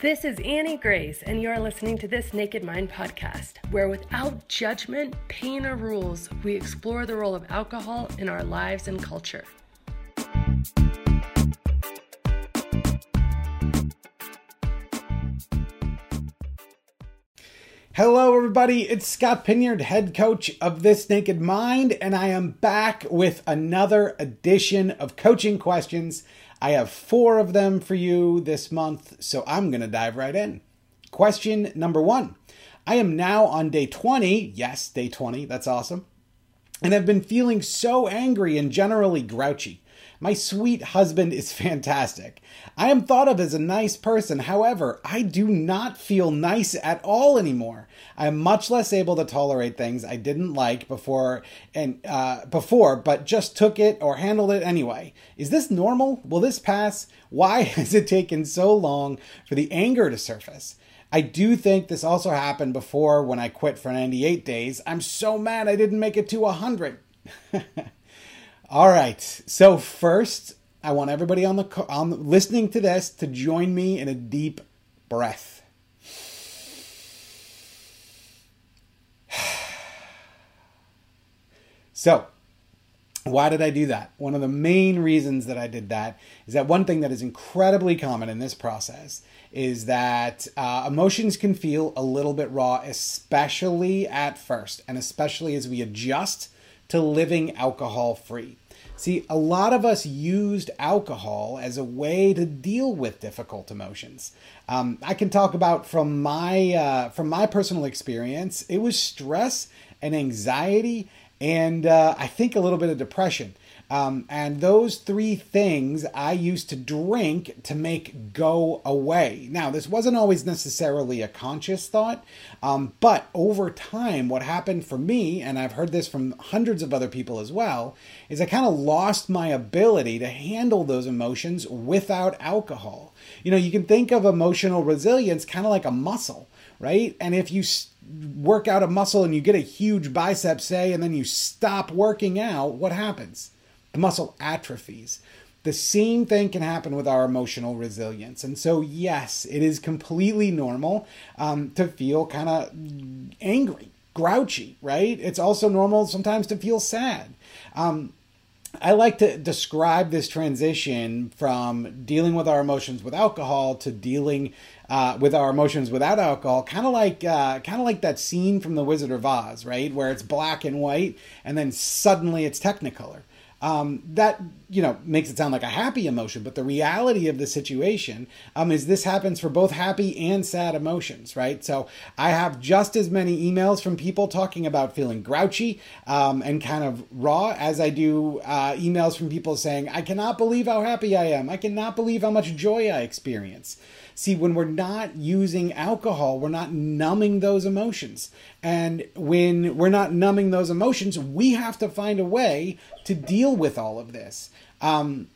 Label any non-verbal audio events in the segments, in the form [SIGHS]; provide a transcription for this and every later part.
This is Annie Grace, and you're listening to this Naked Mind podcast, where without judgment, pain, or rules, we explore the role of alcohol in our lives and culture. Hello, everybody. It's Scott Pinyard, head coach of This Naked Mind, and I am back with another edition of Coaching Questions. I have four of them for you this month, so I'm going to dive right in. Question number one I am now on day 20. Yes, day 20. That's awesome. And I've been feeling so angry and generally grouchy. My sweet husband is fantastic. I am thought of as a nice person. However, I do not feel nice at all anymore. I am much less able to tolerate things I didn't like before and uh, before, but just took it or handled it anyway. Is this normal? Will this pass? Why [LAUGHS] has it taken so long for the anger to surface? I do think this also happened before when I quit for 98 days. I'm so mad I didn't make it to 100. [LAUGHS] All right. So first, I want everybody on the on listening to this to join me in a deep breath. [SIGHS] So, why did I do that? One of the main reasons that I did that is that one thing that is incredibly common in this process is that uh, emotions can feel a little bit raw, especially at first, and especially as we adjust to living alcohol free. See, a lot of us used alcohol as a way to deal with difficult emotions. Um, I can talk about from my uh, from my personal experience. It was stress and anxiety, and uh, I think a little bit of depression. Um, and those three things I used to drink to make go away. Now, this wasn't always necessarily a conscious thought, um, but over time, what happened for me, and I've heard this from hundreds of other people as well, is I kind of lost my ability to handle those emotions without alcohol. You know, you can think of emotional resilience kind of like a muscle, right? And if you work out a muscle and you get a huge bicep, say, and then you stop working out, what happens? The muscle atrophies. The same thing can happen with our emotional resilience. And so, yes, it is completely normal um, to feel kind of angry, grouchy, right? It's also normal sometimes to feel sad. Um, I like to describe this transition from dealing with our emotions with alcohol to dealing uh, with our emotions without alcohol, kind of like uh, kind of like that scene from The Wizard of Oz, right, where it's black and white, and then suddenly it's Technicolor um, that you know makes it sound like a happy emotion but the reality of the situation um, is this happens for both happy and sad emotions right so i have just as many emails from people talking about feeling grouchy um, and kind of raw as i do uh, emails from people saying i cannot believe how happy i am i cannot believe how much joy i experience See, when we're not using alcohol, we're not numbing those emotions. And when we're not numbing those emotions, we have to find a way to deal with all of this. Um,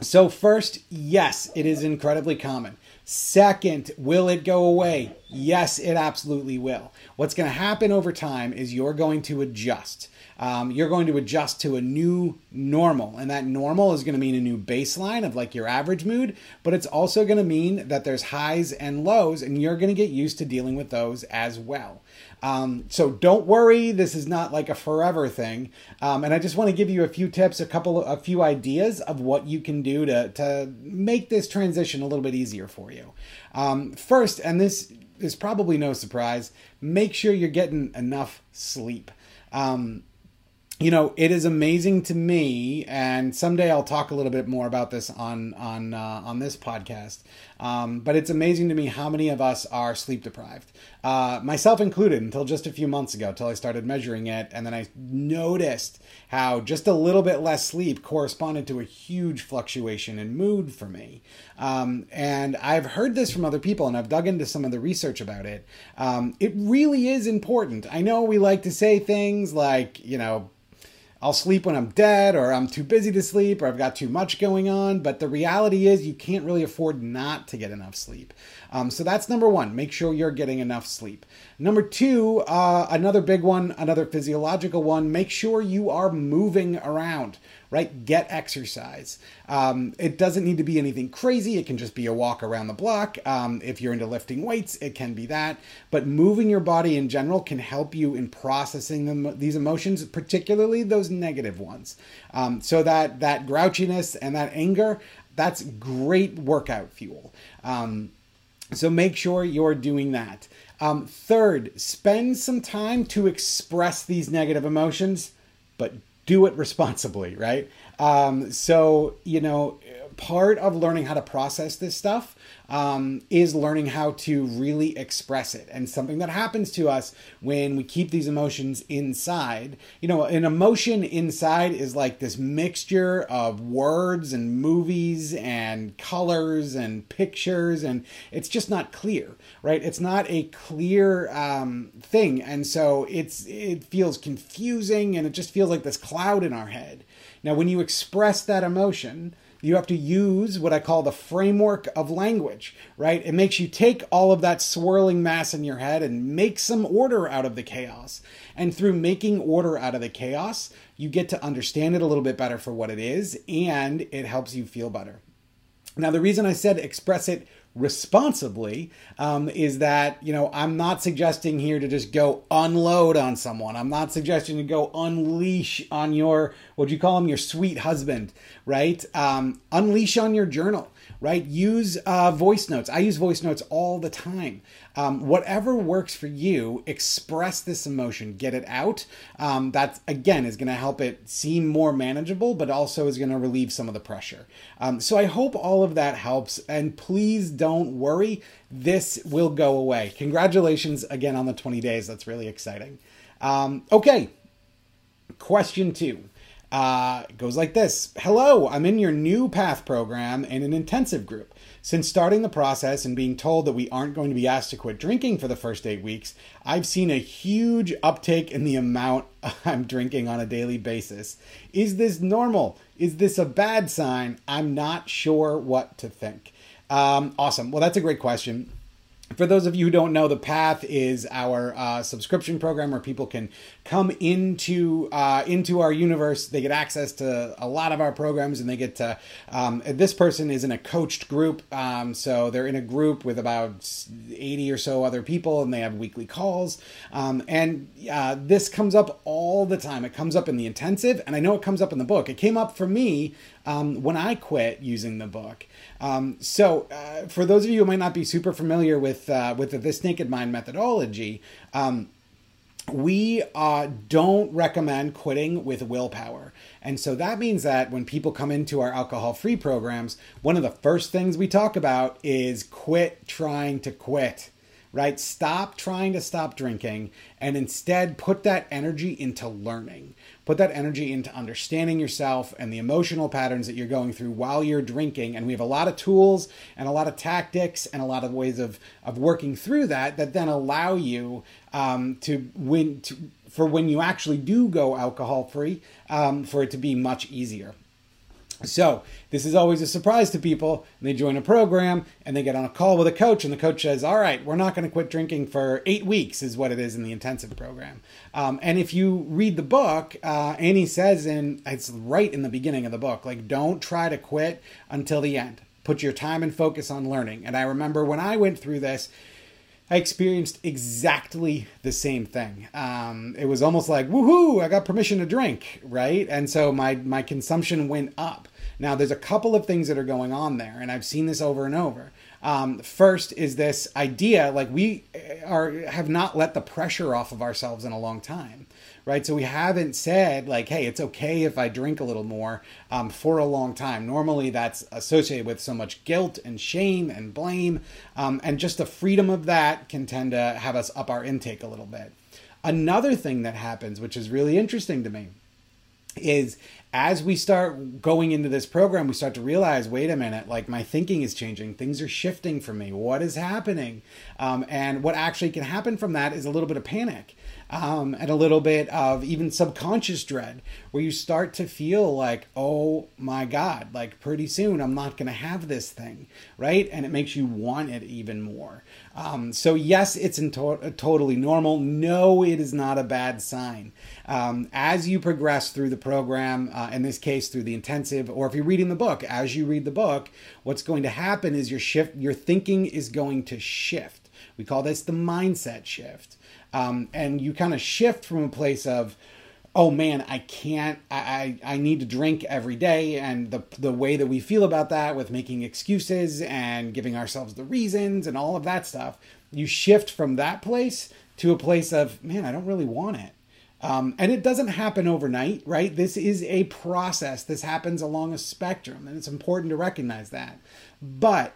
so, first, yes, it is incredibly common. Second, will it go away? Yes, it absolutely will. What's going to happen over time is you're going to adjust um, you're going to adjust to a new normal. And that normal is going to mean a new baseline of like your average mood, but it's also going to mean that there's highs and lows, and you're going to get used to dealing with those as well. Um, so don't worry, this is not like a forever thing. Um, and I just want to give you a few tips, a couple, a few ideas of what you can do to, to make this transition a little bit easier for you. Um, first, and this is probably no surprise, make sure you're getting enough sleep. Um, you know, it is amazing to me, and someday I'll talk a little bit more about this on on uh, on this podcast. Um, but it's amazing to me how many of us are sleep deprived, uh, myself included. Until just a few months ago, until I started measuring it, and then I noticed how just a little bit less sleep corresponded to a huge fluctuation in mood for me. Um, and I've heard this from other people, and I've dug into some of the research about it. Um, it really is important. I know we like to say things like, you know I'll sleep when I'm dead, or I'm too busy to sleep, or I've got too much going on. But the reality is, you can't really afford not to get enough sleep. Um, so that's number one. Make sure you're getting enough sleep. Number two, uh, another big one, another physiological one. Make sure you are moving around right? Get exercise. Um, it doesn't need to be anything crazy. It can just be a walk around the block. Um, if you're into lifting weights, it can be that. But moving your body in general can help you in processing them, these emotions, particularly those negative ones. Um, so that that grouchiness and that anger, that's great workout fuel. Um, so make sure you're doing that. Um, third, spend some time to express these negative emotions, but do it responsibly, right? Um, so, you know, part of learning how to process this stuff um, is learning how to really express it. And something that happens to us when we keep these emotions inside, you know, an emotion inside is like this mixture of words and movies and colors and pictures, and it's just not clear, right? It's not a clear um, thing. And so it's, it feels confusing and it just feels like this cloud in our head. Now, when you express that emotion, you have to use what I call the framework of language, right? It makes you take all of that swirling mass in your head and make some order out of the chaos. And through making order out of the chaos, you get to understand it a little bit better for what it is, and it helps you feel better. Now, the reason I said express it responsibly um, is that you know i'm not suggesting here to just go unload on someone. I'm not suggesting to go unleash on your what do you call him your sweet husband right? Um, unleash on your journal right? Use uh, voice notes. I use voice notes all the time. Um, whatever works for you, express this emotion, get it out. Um, that again is going to help it seem more manageable, but also is going to relieve some of the pressure. Um, so I hope all of that helps. And please don't worry, this will go away. Congratulations again on the 20 days. That's really exciting. Um, okay, question two. Uh, goes like this Hello, I'm in your new PATH program in an intensive group. Since starting the process and being told that we aren't going to be asked to quit drinking for the first eight weeks, I've seen a huge uptake in the amount [LAUGHS] I'm drinking on a daily basis. Is this normal? Is this a bad sign? I'm not sure what to think. Um, awesome. Well, that's a great question for those of you who don't know, the Path is our uh, subscription program where people can come into uh, into our universe. They get access to a lot of our programs, and they get to. Um, this person is in a coached group, um, so they're in a group with about eighty or so other people, and they have weekly calls. Um, and uh, this comes up all the time. It comes up in the intensive, and I know it comes up in the book. It came up for me um, when I quit using the book. Um, so, uh, for those of you who might not be super familiar with uh, with the This Naked Mind methodology, um, we uh, don't recommend quitting with willpower. And so that means that when people come into our alcohol free programs, one of the first things we talk about is quit trying to quit right? Stop trying to stop drinking and instead put that energy into learning. Put that energy into understanding yourself and the emotional patterns that you're going through while you're drinking. And we have a lot of tools and a lot of tactics and a lot of ways of, of working through that that then allow you um, to win to, for when you actually do go alcohol free um, for it to be much easier. So, this is always a surprise to people. They join a program and they get on a call with a coach, and the coach says, All right, we're not going to quit drinking for eight weeks, is what it is in the intensive program. Um, and if you read the book, uh, Annie says, and it's right in the beginning of the book, like, don't try to quit until the end. Put your time and focus on learning. And I remember when I went through this, I experienced exactly the same thing. Um, it was almost like, woohoo, I got permission to drink, right? And so my, my consumption went up. Now, there's a couple of things that are going on there, and I've seen this over and over. Um, first is this idea like we are have not let the pressure off of ourselves in a long time right? So we haven't said like, hey, it's okay if I drink a little more um, for a long time. Normally, that's associated with so much guilt and shame and blame, um, and just the freedom of that can tend to have us up our intake a little bit. Another thing that happens, which is really interesting to me, is as we start going into this program, we start to realize, wait a minute, like my thinking is changing. Things are shifting for me. What is happening? Um, and what actually can happen from that is a little bit of panic. um, and a little bit of even subconscious dread, where you start to feel like, oh my God, like pretty soon I'm not going to have this thing, right? And it makes you want it even more. Um, so, yes, it's to- totally normal. No, it is not a bad sign. Um, as you progress through the program, uh, in this case through the intensive, or if you're reading the book, as you read the book, what's going to happen is your shift, your thinking is going to shift. We call this the mindset shift. Um, and you kind of shift from a place of, oh man, I can't, I, I, I need to drink every day. And the, the way that we feel about that with making excuses and giving ourselves the reasons and all of that stuff, you shift from that place to a place of, man, I don't really want it. Um, and it doesn't happen overnight, right? This is a process. This happens along a spectrum, and it's important to recognize that. But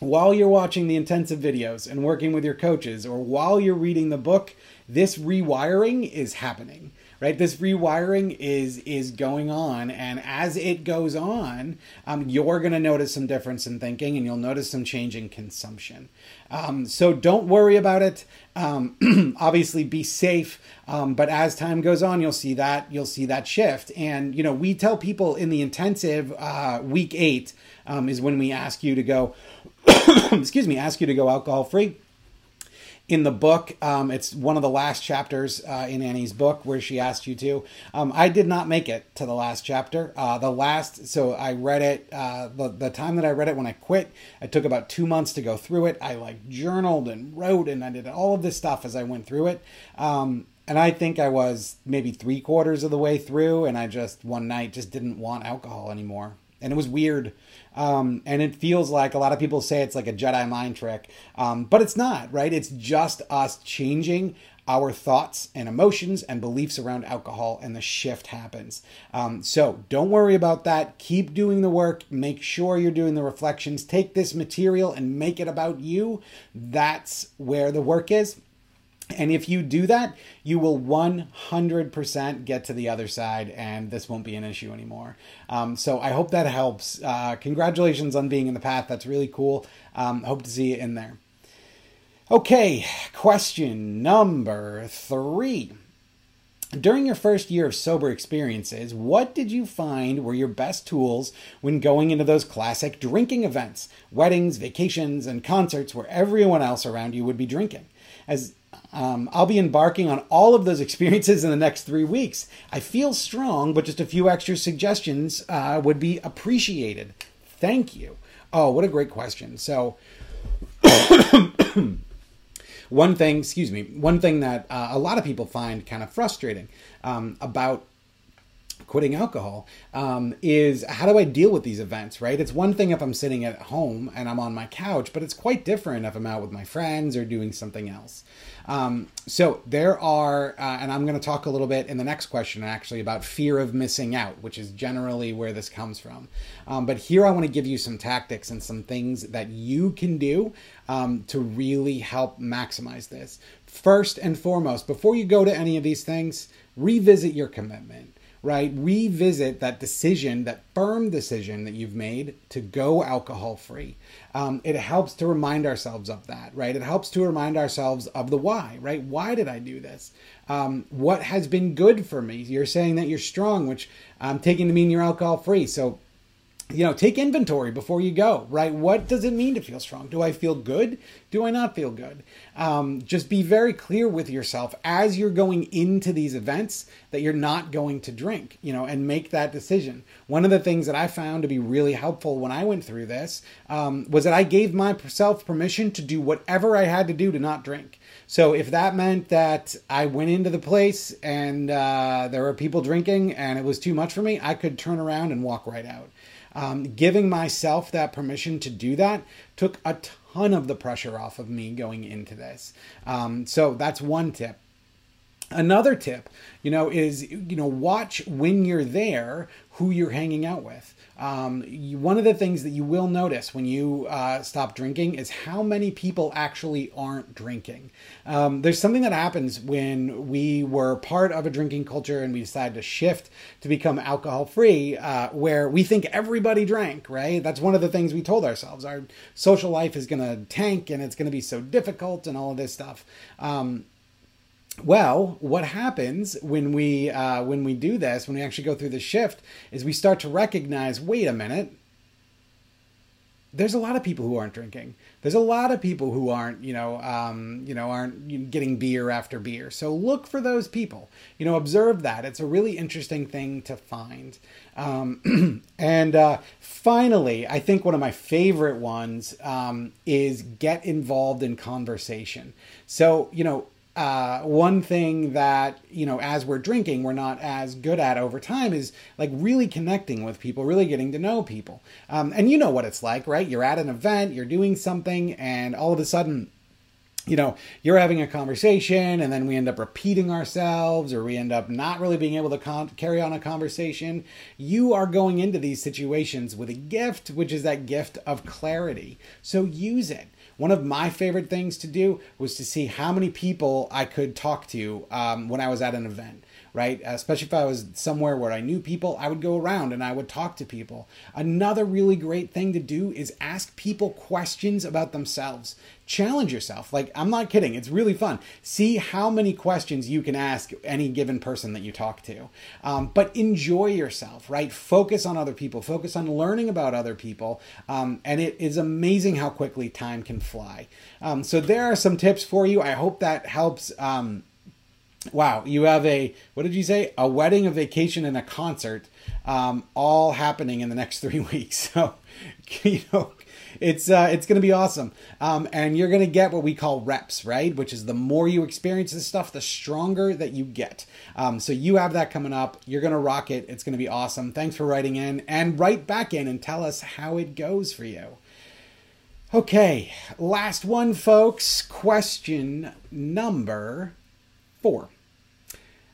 while you're watching the intensive videos and working with your coaches, or while you're reading the book, this rewiring is happening right? This rewiring is is going on and as it goes on um, you're going to notice some difference in thinking and you'll notice some change in consumption. Um, so don't worry about it. Um, [CLEARS THROAT] obviously be safe um, but as time goes on you'll see that you'll see that shift. And you know we tell people in the intensive uh, week eight um, is when we ask you to go [COUGHS] excuse me ask you to go alcohol free in the book. Um, it's one of the last chapters uh, in Annie's book where she asked you to. Um, I did not make it to the last chapter. Uh, the last, so I read it. Uh, the the time that I read it when I quit, I took about two months to go through it. I like journaled and wrote and I did all of this stuff as I went through it. Um, and I think I was maybe three quarters of the way through, and I just one night just didn't want alcohol anymore, and it was weird. Um, and it feels like a lot of people say it's like a Jedi mind trick, um, but it's not, right? It's just us changing our thoughts and emotions and beliefs around alcohol, and the shift happens. Um, so don't worry about that. Keep doing the work. Make sure you're doing the reflections. Take this material and make it about you. That's where the work is. And if you do that, you will 100% get to the other side, and this won't be an issue anymore. Um, so I hope that helps. Uh, congratulations on being in the path. That's really cool. Um, hope to see you in there. Okay, question number three. During your first year of sober experiences, what did you find were your best tools when going into those classic drinking events, weddings, vacations, and concerts where everyone else around you would be drinking? As um, I'll be embarking on all of those experiences in the next three weeks. I feel strong, but just a few extra suggestions uh, would be appreciated. Thank you. Oh, what a great question. So, [COUGHS] one thing, excuse me, one thing that uh, a lot of people find kind of frustrating um, about quitting alcohol um, is how do I deal with these events, right? It's one thing if I'm sitting at home and I'm on my couch, but it's quite different if I'm out with my friends or doing something else. Um, so there are, uh, and I'm going to talk a little bit in the next question actually about fear of missing out, which is generally where this comes from. Um, but here I want to give you some tactics and some things that you can do um, to really help maximize this. First and foremost, before you go to any of these things, revisit your commitment right? Revisit that decision, that firm decision that you've made to go alcohol free. Um, it helps to remind ourselves of that, right? It helps to remind ourselves of the why, right? Why did I do this? Um, what has been good for me? You're saying that you're strong, which I'm taking to mean you're alcohol free. So you know, take inventory before you go, right? What does it mean to feel strong? Do I feel good? Do I not feel good? Um, just be very clear with yourself as you're going into these events that you're not going to drink, you know, and make that decision. One of the things that I found to be really helpful when I went through this um, was that I gave myself permission to do whatever I had to do to not drink. So if that meant that I went into the place and uh, there were people drinking and it was too much for me, I could turn around and walk right out. Um, giving myself that permission to do that took a ton of the pressure off of me going into this. Um, so that's one tip. Another tip, you know, is you know watch when you're there who you're hanging out with. Um, you, one of the things that you will notice when you uh, stop drinking is how many people actually aren't drinking. Um, there's something that happens when we were part of a drinking culture and we decided to shift to become alcohol free, uh, where we think everybody drank, right? That's one of the things we told ourselves. Our social life is going to tank and it's going to be so difficult and all of this stuff. Um, well, what happens when we uh, when we do this, when we actually go through the shift, is we start to recognize, wait a minute, there's a lot of people who aren't drinking. There's a lot of people who aren't, you know, um, you know, aren't getting beer after beer. So look for those people. You know, observe that. It's a really interesting thing to find. Um, [CLEARS THROAT] and uh, finally, I think one of my favorite ones um, is get involved in conversation. So you know, uh, one thing that you know as we're drinking we're not as good at over time is like really connecting with people really getting to know people um, and you know what it's like right you're at an event you're doing something and all of a sudden you know, you're having a conversation and then we end up repeating ourselves or we end up not really being able to con- carry on a conversation. You are going into these situations with a gift, which is that gift of clarity. So use it. One of my favorite things to do was to see how many people I could talk to um, when I was at an event right? Especially if I was somewhere where I knew people, I would go around and I would talk to people. Another really great thing to do is ask people questions about themselves. Challenge yourself. Like, I'm not kidding, it's really fun. See how many questions you can ask any given person that you talk to. Um, but enjoy yourself, right? Focus on other people, focus on learning about other people. Um, and it is amazing how quickly time can fly. Um, so, there are some tips for you. I hope that helps um, wow, you have a what did you say? A wedding, a vacation, and a concert, um, all happening in the next [LAUGHS] three weeks. So, [LAUGHS] you know, it's uh, it's to be awesome, um, and you're to get what we call reps, right? Which is the more you experience this stuff, the stronger that you get. Um, so you have that coming up. You're to rock it. It's to be awesome. Thanks for writing in, and write back in and tell us how it goes for you. Okay, last one, folks. Question number four.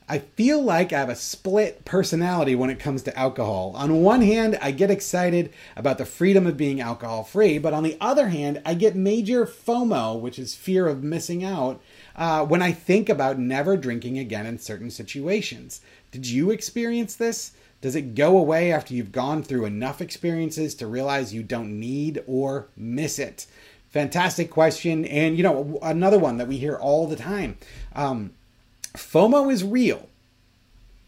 I feel like I have a split personality when it comes to alcohol. On one hand, I get excited about the freedom of being alcohol free, but on the other hand, I get major FOMO, which is fear of missing out, uh, when I think about never drinking again in certain situations. Did you experience this? Does it go away after you've gone through enough experiences to realize you don't need or miss it? Fantastic question. And, you know, another one that we hear all the time. Um, FOMO is real,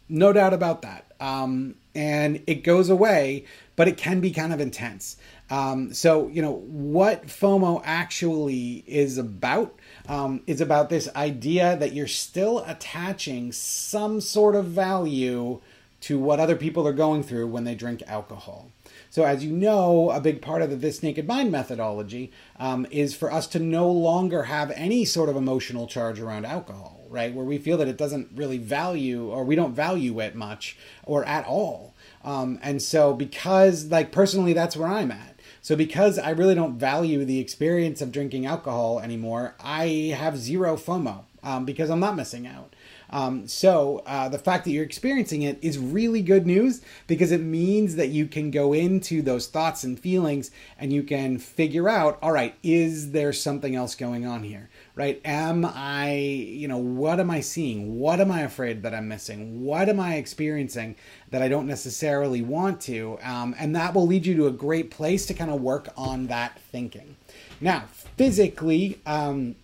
no doubt about that. Um, and it goes away, but it can be kind of intense. Um, so, you know, what FOMO actually is about um, is about this idea that you're still attaching some sort of value to what other people are going through when they drink alcohol. So, as you know, a big part of the This Naked Mind methodology um, is for us to no longer have any sort of emotional charge around alcohol right? Where we feel that it doesn't really value or we don't value it much or at all. Um, and so, because, like, personally, that's where I'm at. So, because I really don't value the experience of drinking alcohol anymore, I have zero FOMO um, because I'm not missing out. Um, so uh, the fact that you're experiencing it is really good news because it means that you can go into those thoughts and feelings and you can figure out, all right, is there something else going on here? Right? Am I, you know, what am I seeing? What am I afraid that I'm missing? What am I experiencing that I don't necessarily want to? Um, and that will lead you to a great place to kind of work on that thinking. Now, physically, um,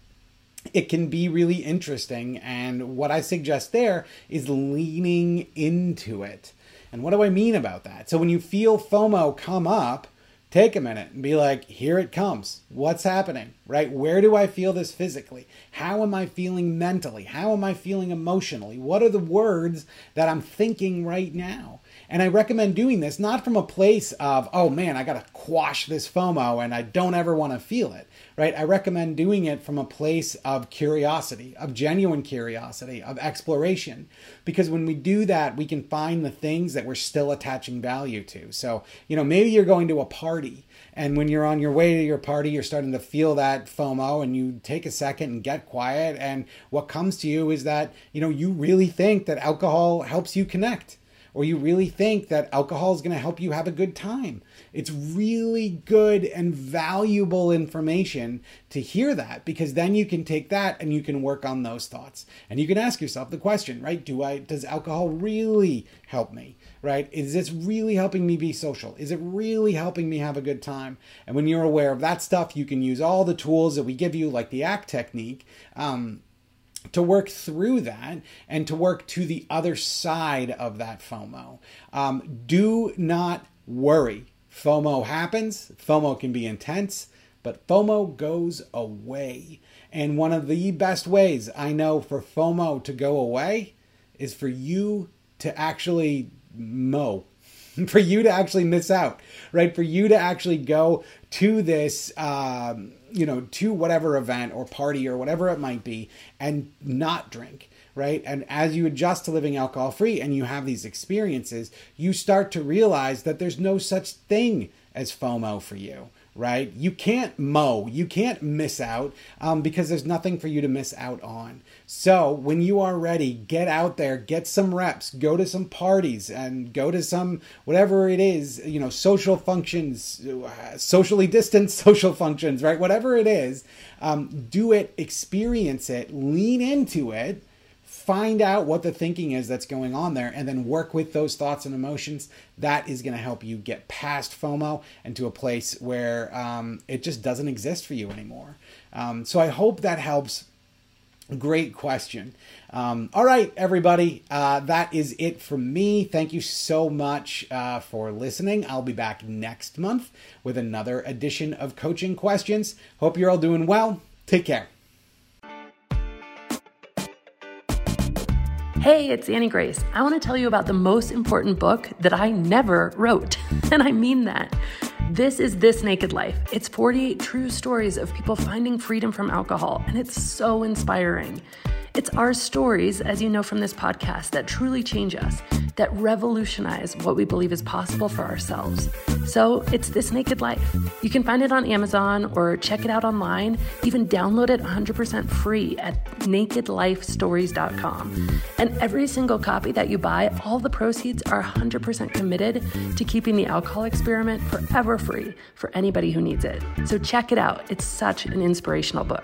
it can be really interesting. And what I suggest there is leaning into it. And what do I mean about that? So when you feel FOMO come up, take a minute and be like, here it comes. What's happening, right? Where do I feel this physically? How am I feeling mentally? How am I feeling emotionally? What are the words that I'm thinking right now? And I recommend doing this not from a place of, oh man, I got to quash this FOMO and I don't ever want to feel it, right? I recommend doing it from a place of curiosity, of genuine curiosity, of exploration. Because when we do that, we can find the things that we're still attaching value to. So, you know, maybe you're going to a party and when you're on your way to your party, you're starting to feel that FOMO and you take a second and get quiet. And what comes to you is that, you know, you really think that alcohol helps you connect or you really think that alcohol is going to help you have a good time. It's really good and valuable information to hear that because then you can take that and you can work on those thoughts. And you can ask yourself the question, right? Do I does alcohol really help me? Right? Is this really helping me be social? Is it really helping me have a good time? And when you're aware of that stuff, you can use all the tools that we give you, like the ACT technique. Um, to work through that and to work to the other side of that FOMO. Um, do not worry. FOMO happens, FOMO can be intense, but FOMO goes away. And one of the best ways I know for FOMO to go away is for you to actually mow [LAUGHS] for you to actually miss out, right? For you to actually go to this, um, you know, to whatever event or party or whatever it might be and not drink, right? And as you adjust to living alcohol free and you have these experiences, you start to realize that there's no such thing as FOMO for you, right? You can't mow, you can't miss out um, because there's nothing for you to miss out on. So when you are ready, get out there, get some reps, go to some parties, and go to some whatever it is, you know, social functions, uh, socially distanced [LAUGHS] social functions, right? Whatever it is, um, do it, experience it, lean into it find out what the thinking is that's going on there and then work with those thoughts and emotions. That is going to help you get past fomo and to a place where um, it just doesn't exist for you anymore. Um, so i hope that helps. Great question. Um, all right everybody uh, that is it from me. Thank you so much uh, for listening. I'll be back next month with another edition of coaching questions. Hope you're all doing well. Take care Hey, it's Annie Grace. I want to tell you about the most important book that I never wrote. [LAUGHS] And I mean that. This is This Naked Life. It's 48 true stories of people finding freedom from alcohol, and it's so inspiring. It's our stories, as you know from this podcast, that truly change us, that revolutionize what we believe is possible for ourselves. So it's This Naked Life. You can find it on Amazon or check it out online. Even download it 100% free at nakedlifestories.com. And every single copy that you buy, all the proceeds are 100% committed to keeping the alcohol experiment forever free for anybody who needs it. So check it out. It's such an inspirational book.